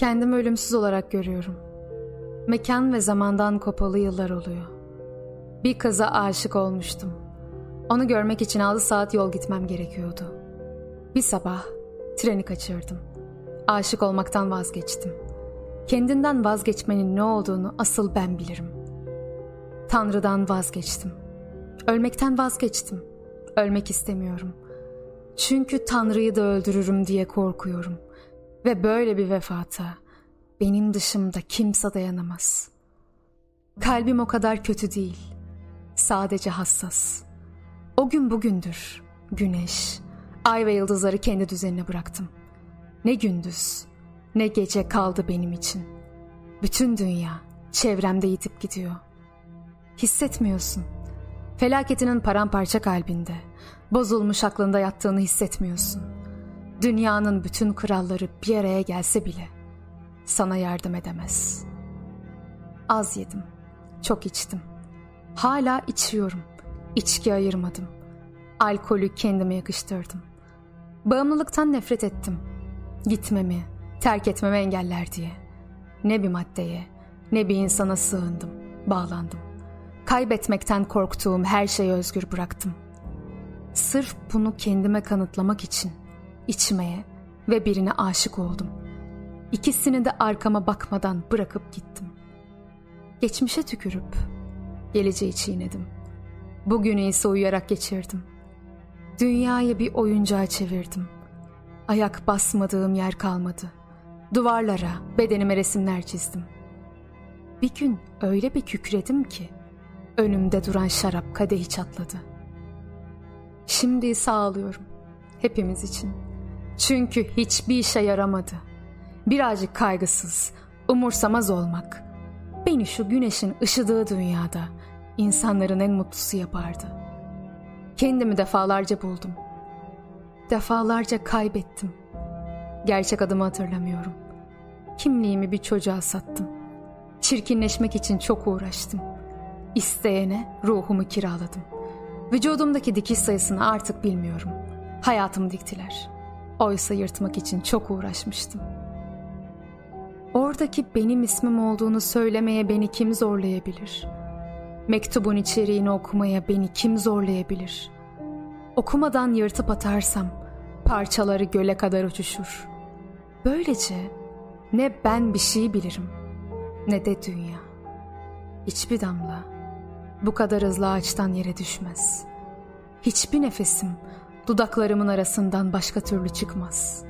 Kendimi ölümsüz olarak görüyorum. Mekan ve zamandan kopalı yıllar oluyor. Bir kıza aşık olmuştum. Onu görmek için 6 saat yol gitmem gerekiyordu. Bir sabah treni kaçırdım. Aşık olmaktan vazgeçtim. Kendinden vazgeçmenin ne olduğunu asıl ben bilirim. Tanrı'dan vazgeçtim. Ölmekten vazgeçtim. Ölmek istemiyorum. Çünkü Tanrı'yı da öldürürüm diye korkuyorum. Ve böyle bir vefata benim dışımda kimse dayanamaz. Kalbim o kadar kötü değil. Sadece hassas. O gün bugündür. Güneş, ay ve yıldızları kendi düzenine bıraktım. Ne gündüz, ne gece kaldı benim için. Bütün dünya çevremde yitip gidiyor. Hissetmiyorsun. Felaketinin paramparça kalbinde, bozulmuş aklında yattığını hissetmiyorsun. Dünyanın bütün kralları bir araya gelse bile sana yardım edemez. Az yedim, çok içtim. Hala içiyorum. İçki ayırmadım. Alkolü kendime yakıştırdım. Bağımlılıktan nefret ettim. Gitmemi, terk etmemi engeller diye. Ne bir maddeye, ne bir insana sığındım, bağlandım. Kaybetmekten korktuğum her şeyi özgür bıraktım. Sırf bunu kendime kanıtlamak için içmeye ve birine aşık oldum. İkisini de arkama bakmadan bırakıp gittim. Geçmişe tükürüp geleceği çiğnedim. Bugünü ise uyuyarak geçirdim. Dünyayı bir oyuncağa çevirdim. Ayak basmadığım yer kalmadı. Duvarlara, bedenime resimler çizdim. Bir gün öyle bir kükredim ki önümde duran şarap kadehi çatladı. Şimdi ise ağlıyorum. Hepimiz için. Çünkü hiçbir işe yaramadı. Birazcık kaygısız, umursamaz olmak beni şu güneşin ışıdığı dünyada insanların en mutlusu yapardı. Kendimi defalarca buldum. Defalarca kaybettim. Gerçek adımı hatırlamıyorum. Kimliğimi bir çocuğa sattım. Çirkinleşmek için çok uğraştım. İsteyene ruhumu kiraladım. Vücudumdaki dikiş sayısını artık bilmiyorum. Hayatımı diktiler. Oysa yırtmak için çok uğraşmıştım. Oradaki benim ismim olduğunu söylemeye beni kim zorlayabilir? Mektubun içeriğini okumaya beni kim zorlayabilir? Okumadan yırtıp atarsam parçaları göle kadar uçuşur. Böylece ne ben bir şey bilirim ne de dünya. Hiçbir damla bu kadar hızlı ağaçtan yere düşmez. Hiçbir nefesim dudaklarımın arasından başka türlü çıkmaz.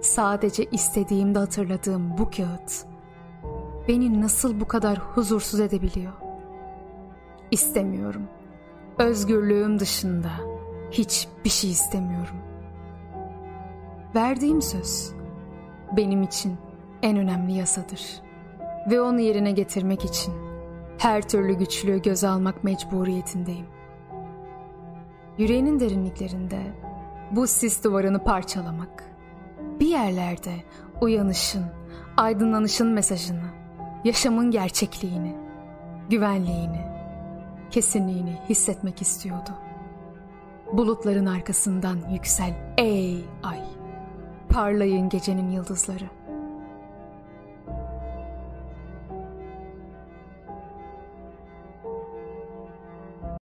Sadece istediğimde hatırladığım bu kağıt beni nasıl bu kadar huzursuz edebiliyor? İstemiyorum. Özgürlüğüm dışında hiçbir şey istemiyorum. Verdiğim söz benim için en önemli yasadır ve onu yerine getirmek için her türlü güçlüğü göze almak mecburiyetindeyim. Yüreğinin derinliklerinde bu sis duvarını parçalamak, bir yerlerde uyanışın, aydınlanışın mesajını, yaşamın gerçekliğini, güvenliğini, kesinliğini hissetmek istiyordu. Bulutların arkasından yüksel ey ay, parlayın gecenin yıldızları.''